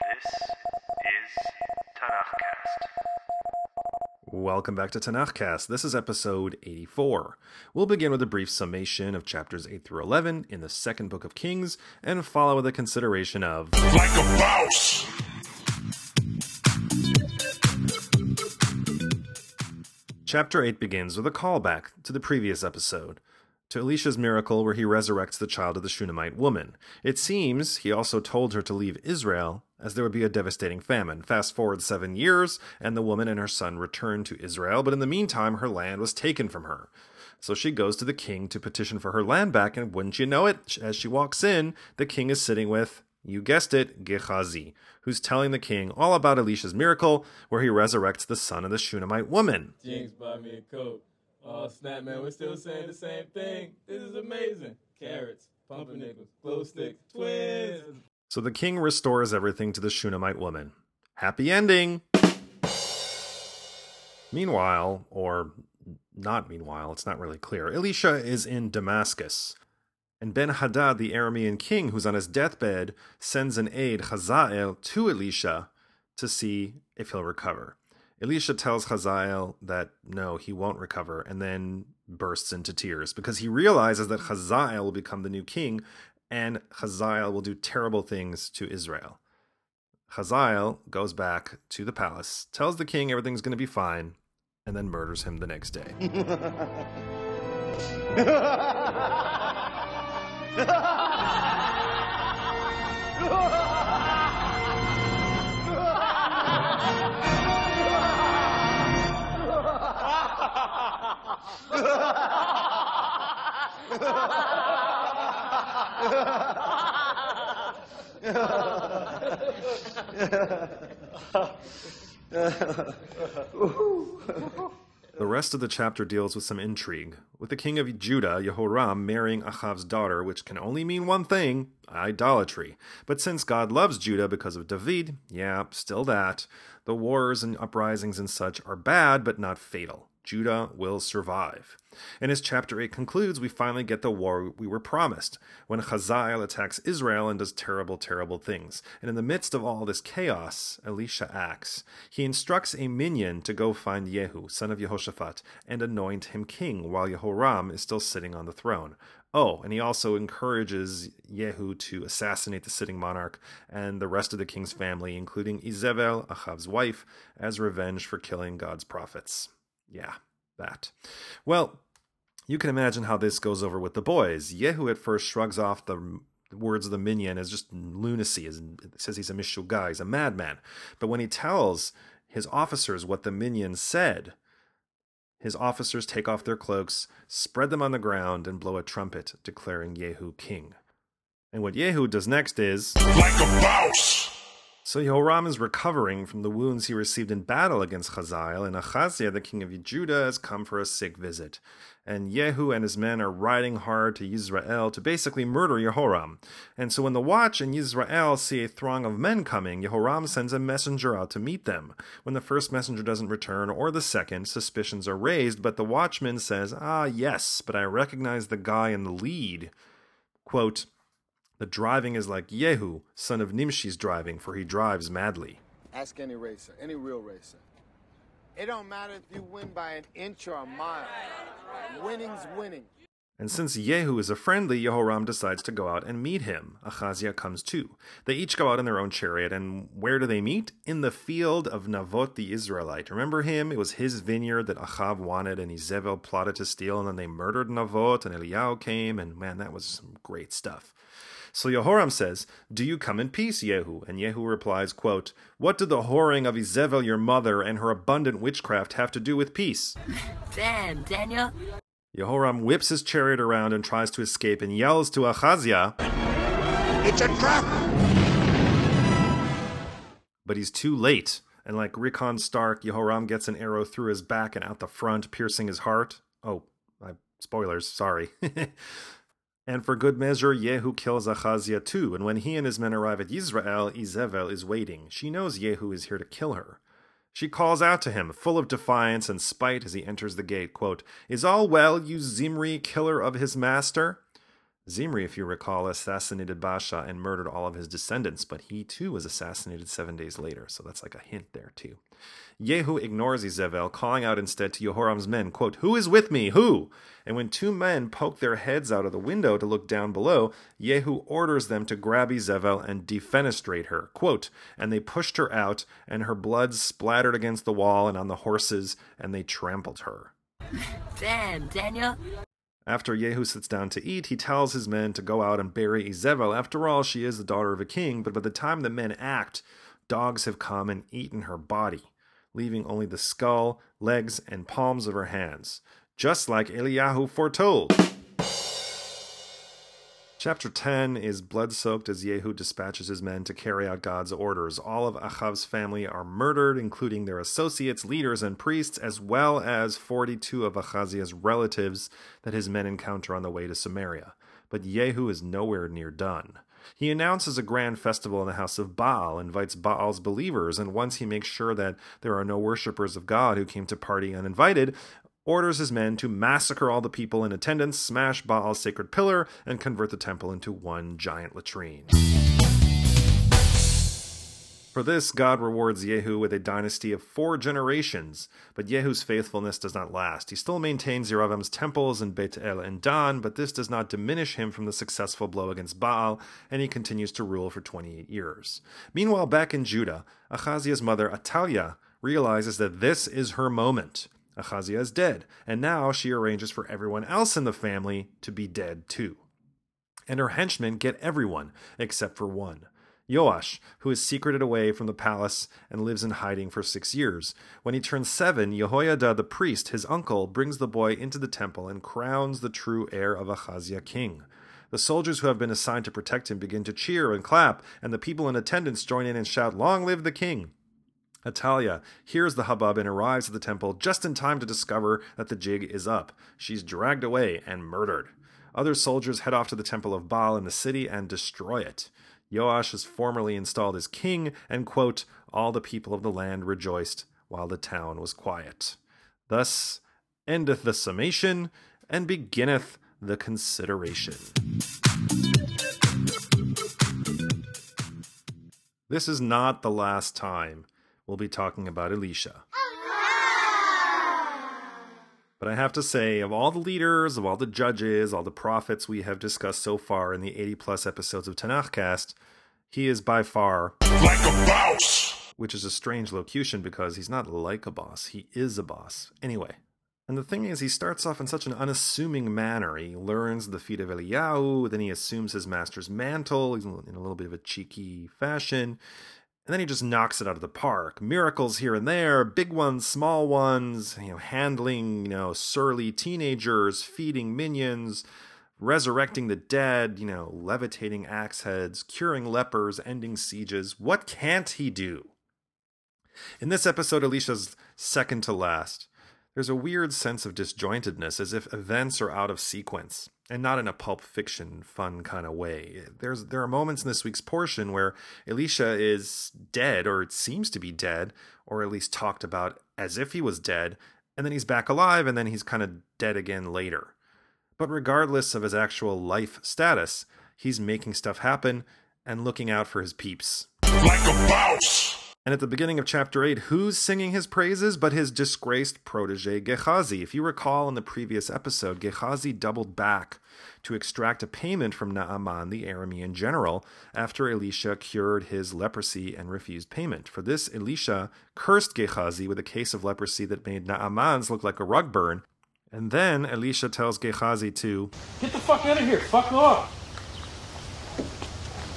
This is Tanakhcast. Welcome back to Tanakhcast. This is episode 84. We'll begin with a brief summation of chapters 8 through 11 in the second book of Kings and follow with a consideration of like a boss. Chapter 8 begins with a callback to the previous episode, to Elisha's miracle where he resurrects the child of the Shunammite woman. It seems he also told her to leave Israel, as there would be a devastating famine. Fast forward seven years, and the woman and her son return to Israel, but in the meantime, her land was taken from her. So she goes to the king to petition for her land back, and wouldn't you know it, as she walks in, the king is sitting with, you guessed it, Gehazi, who's telling the king all about Elisha's miracle, where he resurrects the son of the Shunammite woman. Jinx bought me a coat. Oh snap, man, we're still saying the same thing. This is amazing. Carrots, pumpernickels, glow sticks, twins. So the king restores everything to the Shunammite woman. Happy ending! Meanwhile, or not meanwhile, it's not really clear, Elisha is in Damascus. And Ben Hadad, the Aramean king who's on his deathbed, sends an aide, Hazael, to Elisha to see if he'll recover. Elisha tells Hazael that no, he won't recover, and then bursts into tears because he realizes that Hazael will become the new king and Hazael will do terrible things to Israel. Hazael goes back to the palace, tells the king everything's going to be fine, and then murders him the next day. The rest of the chapter deals with some intrigue, with the king of Judah, Jehoram, marrying Ahav's daughter, which can only mean one thing idolatry. But since God loves Judah because of David, yeah, still that, the wars and uprisings and such are bad but not fatal. Judah will survive. And as chapter 8 concludes, we finally get the war we were promised, when Hazael attacks Israel and does terrible, terrible things. And in the midst of all this chaos, Elisha acts. He instructs a minion to go find Yehu, son of Jehoshaphat, and anoint him king, while Jehoram is still sitting on the throne. Oh, and he also encourages Yehu to assassinate the sitting monarch and the rest of the king's family, including Izebel, Ahav's wife, as revenge for killing God's prophets. Yeah, that. Well, you can imagine how this goes over with the boys. Yehu at first shrugs off the words of the minion as just lunacy, as says he's a mishuga, he's a madman. But when he tells his officers what the minion said, his officers take off their cloaks, spread them on the ground, and blow a trumpet, declaring Yehu king. And what Yehu does next is like a boss. So Jehoram is recovering from the wounds he received in battle against Hazael, and Ahaziah, the king of Judah, has come for a sick visit. And Yehu and his men are riding hard to Yisrael to basically murder Jehoram. And so when the watch and Yisrael see a throng of men coming, Jehoram sends a messenger out to meet them. When the first messenger doesn't return, or the second, suspicions are raised, but the watchman says, Ah, yes, but I recognize the guy in the lead. Quote, the driving is like Yehu, son of Nimshi's driving, for he drives madly. Ask any racer, any real racer. It don't matter if you win by an inch or a mile. Winning's winning. And since Yehu is a friendly, Yehoram decides to go out and meet him. Ahaziah comes too. They each go out in their own chariot, and where do they meet? In the field of Navot the Israelite. Remember him? It was his vineyard that Achav wanted, and Izebel plotted to steal, and then they murdered Navot, and Eliyahu came, and man, that was some great stuff. So Jehoram says, Do you come in peace, Yehu? And Yehu replies, quote, What did the whoring of Izebel your mother and her abundant witchcraft have to do with peace? Damn, Daniel. Jehoram whips his chariot around and tries to escape and yells to Ahaziah, It's a trap. but he's too late. And like Rickon Stark, Jehoram gets an arrow through his back and out the front, piercing his heart. Oh, I, spoilers, sorry. and for good measure, Yehu kills Ahaziah too. And when he and his men arrive at Yisrael, Izebel is waiting. She knows Yehu is here to kill her. She calls out to him, full of defiance and spite, as he enters the gate, quote, Is all well, you Zimri, killer of his master? Zimri, if you recall, assassinated Basha and murdered all of his descendants, but he too was assassinated seven days later, so that's like a hint there too. Yehu ignores Izevel, calling out instead to Jehoram's men, quote, Who is with me? Who? And when two men poke their heads out of the window to look down below, Yehu orders them to grab Izevel and defenestrate her, quote, And they pushed her out, and her blood splattered against the wall and on the horses, and they trampled her. Damn, Daniel. After Yehu sits down to eat, he tells his men to go out and bury Izevel. After all, she is the daughter of a king, but by the time the men act, dogs have come and eaten her body, leaving only the skull, legs, and palms of her hands, just like Eliyahu foretold. Chapter 10 is blood soaked as Yehu dispatches his men to carry out God's orders. All of Achav's family are murdered, including their associates, leaders, and priests, as well as 42 of Achaziah's relatives that his men encounter on the way to Samaria. But Yehu is nowhere near done. He announces a grand festival in the house of Baal, invites Baal's believers, and once he makes sure that there are no worshippers of God who came to party uninvited, orders his men to massacre all the people in attendance, smash Baal's sacred pillar, and convert the temple into one giant latrine. For this, God rewards Yehu with a dynasty of four generations, but Yehu's faithfulness does not last. He still maintains Yeravam's temples in Beit El and Dan, but this does not diminish him from the successful blow against Baal, and he continues to rule for 28 years. Meanwhile, back in Judah, Achaziah's mother, Atalia, realizes that this is her moment. Achaziah is dead, and now she arranges for everyone else in the family to be dead too. And her henchmen get everyone except for one. Joash, who is secreted away from the palace and lives in hiding for six years. When he turns seven, Jehoiada the priest, his uncle, brings the boy into the temple and crowns the true heir of Achaziah king. The soldiers who have been assigned to protect him begin to cheer and clap, and the people in attendance join in and shout, Long live the king! Atalia hears the hubbub and arrives at the temple just in time to discover that the jig is up. She's dragged away and murdered. Other soldiers head off to the temple of Baal in the city and destroy it. Joash is formally installed as king, and, quote, all the people of the land rejoiced while the town was quiet. Thus endeth the summation, and beginneth the consideration. This is not the last time we'll be talking about Elisha. But I have to say, of all the leaders, of all the judges, all the prophets we have discussed so far in the 80 plus episodes of Tanakhcast, he is by far Like a boss. which is a strange locution because he's not like a boss, he is a boss. Anyway, and the thing is, he starts off in such an unassuming manner. He learns the feat of Eliyahu, then he assumes his master's mantle in a little bit of a cheeky fashion, and then he just knocks it out of the park. Miracles here and there, big ones, small ones, you know, handling, you know, surly teenagers, feeding minions, resurrecting the dead, you know, levitating axe heads, curing lepers, ending sieges. What can't he do? In this episode, Elisha's second to last. There's a weird sense of disjointedness, as if events are out of sequence, and not in a pulp fiction fun kind of way. There's there are moments in this week's portion where Elisha is dead, or it seems to be dead, or at least talked about as if he was dead, and then he's back alive, and then he's kind of dead again later. But regardless of his actual life status, he's making stuff happen and looking out for his peeps. Like a boss. And at the beginning of chapter 8, who's singing his praises but his disgraced protege Gehazi? If you recall in the previous episode, Gehazi doubled back to extract a payment from Naaman, the Aramean general, after Elisha cured his leprosy and refused payment. For this, Elisha cursed Gehazi with a case of leprosy that made Naaman's look like a rug burn. And then Elisha tells Gehazi to Get the fuck out of here. Fuck off.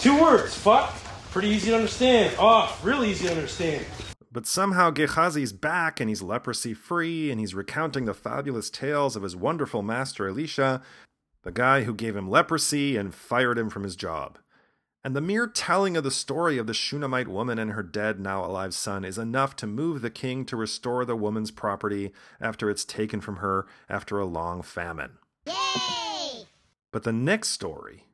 Two words. Fuck. Pretty easy to understand. Oh, Really easy to understand. But somehow Gehazi's back and he's leprosy free and he's recounting the fabulous tales of his wonderful master Elisha, the guy who gave him leprosy and fired him from his job. And the mere telling of the story of the Shunammite woman and her dead, now alive son is enough to move the king to restore the woman's property after it's taken from her after a long famine. Yay! But the next story,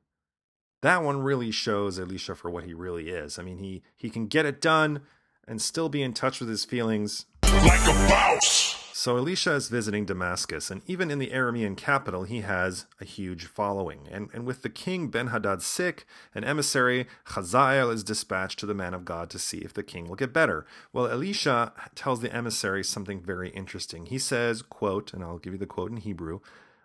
that one really shows Elisha for what he really is. I mean, he, he can get it done and still be in touch with his feelings Like a boss. So Elisha is visiting Damascus, and even in the Aramean capital, he has a huge following. And, and with the king Ben Hadad sick, an emissary, Hazael, is dispatched to the man of God to see if the king will get better. Well, Elisha tells the emissary something very interesting. He says, quote, and I'll give you the quote in Hebrew,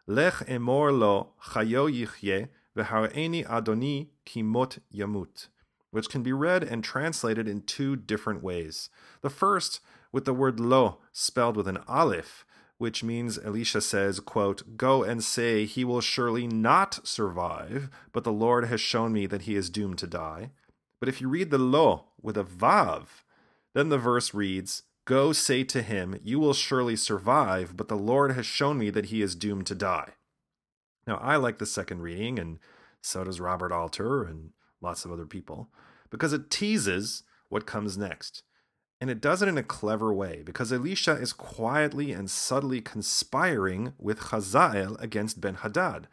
Lech emor lo chayo yichye v'hareni adoni kimot yamut, which can be read and translated in two different ways. The first, with the word lo spelled with an aleph, which means Elisha says, quote, Go and say he will surely not survive, but the Lord has shown me that he is doomed to die. But if you read the lo with a vav, then the verse reads, Go say to him, You will surely survive, but the Lord has shown me that he is doomed to die. Now, I like the second reading, and so does Robert Alter and lots of other people, because it teases what comes next. And it does it in a clever way because Elisha is quietly and subtly conspiring with Hazael against Ben Hadad.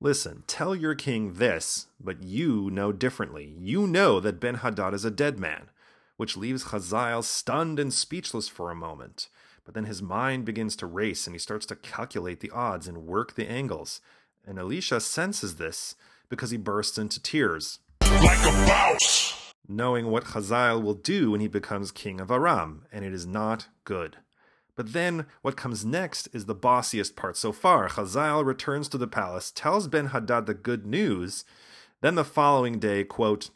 Listen, tell your king this, but you know differently. You know that Ben Hadad is a dead man, which leaves Hazael stunned and speechless for a moment. But then his mind begins to race and he starts to calculate the odds and work the angles. And Elisha senses this because he bursts into tears. Like a mouse. knowing what Hazael will do when he becomes king of Aram, and it is not good. But then what comes next is the bossiest part so far. Hazael returns to the palace, tells Ben Hadad the good news. Then the following day, quote,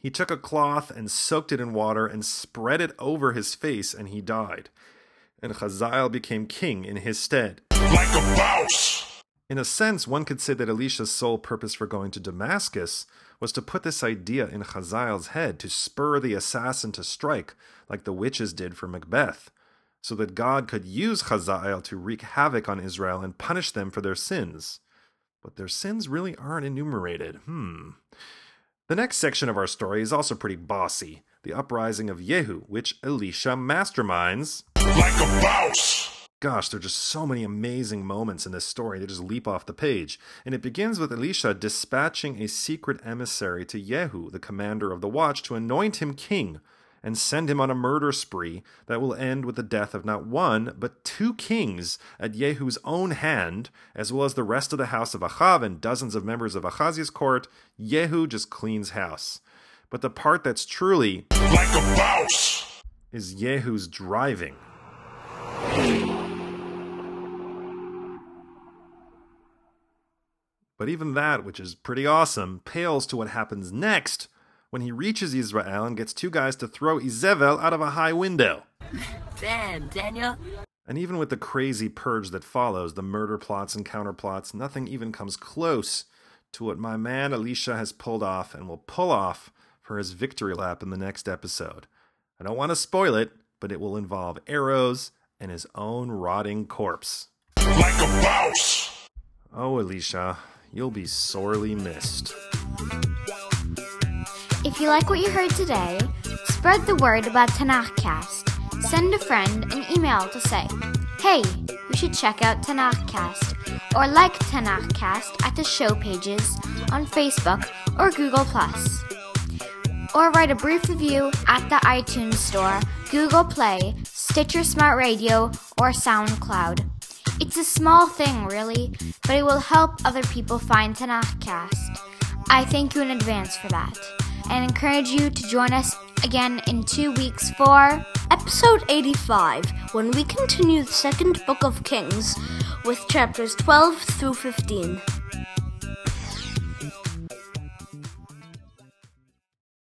he took a cloth and soaked it in water and spread it over his face, and he died. And Hazael became king in his stead. Like a mouse. In a sense, one could say that Elisha's sole purpose for going to Damascus was to put this idea in Hazael's head to spur the assassin to strike, like the witches did for Macbeth, so that God could use Hazael to wreak havoc on Israel and punish them for their sins. But their sins really aren't enumerated. Hmm. The next section of our story is also pretty bossy the uprising of Yehu, which Elisha masterminds. Like a mouse. Gosh, there are just so many amazing moments in this story. They just leap off the page. And it begins with Elisha dispatching a secret emissary to Yehu, the commander of the watch, to anoint him king and send him on a murder spree that will end with the death of not one, but two kings at Yehu's own hand, as well as the rest of the house of Achav and dozens of members of Achaziah's court. Yehu just cleans house. But the part that's truly Like a mouse. is Yehu's driving. But even that, which is pretty awesome, pales to what happens next when he reaches Israel and gets two guys to throw Izebel out of a high window. Damn, Daniel. And even with the crazy purge that follows, the murder plots and counterplots, nothing even comes close to what my man Elisha has pulled off and will pull off for his victory lap in the next episode. I don't want to spoil it, but it will involve arrows and his own rotting corpse. Like a mouse. Oh, Elisha, you'll be sorely missed. If you like what you heard today, spread the word about Tanakhcast. Send a friend an email to say, hey, you should check out Tanakhcast, or like Tanakhcast at the show pages on Facebook or Google+. Or write a brief review at the iTunes Store, Google Play, Stitcher Smart Radio, or SoundCloud. It's a small thing, really, but it will help other people find Tanakhcast. I thank you in advance for that, and encourage you to join us again in two weeks for Episode 85, when we continue the second book of Kings with chapters 12 through 15.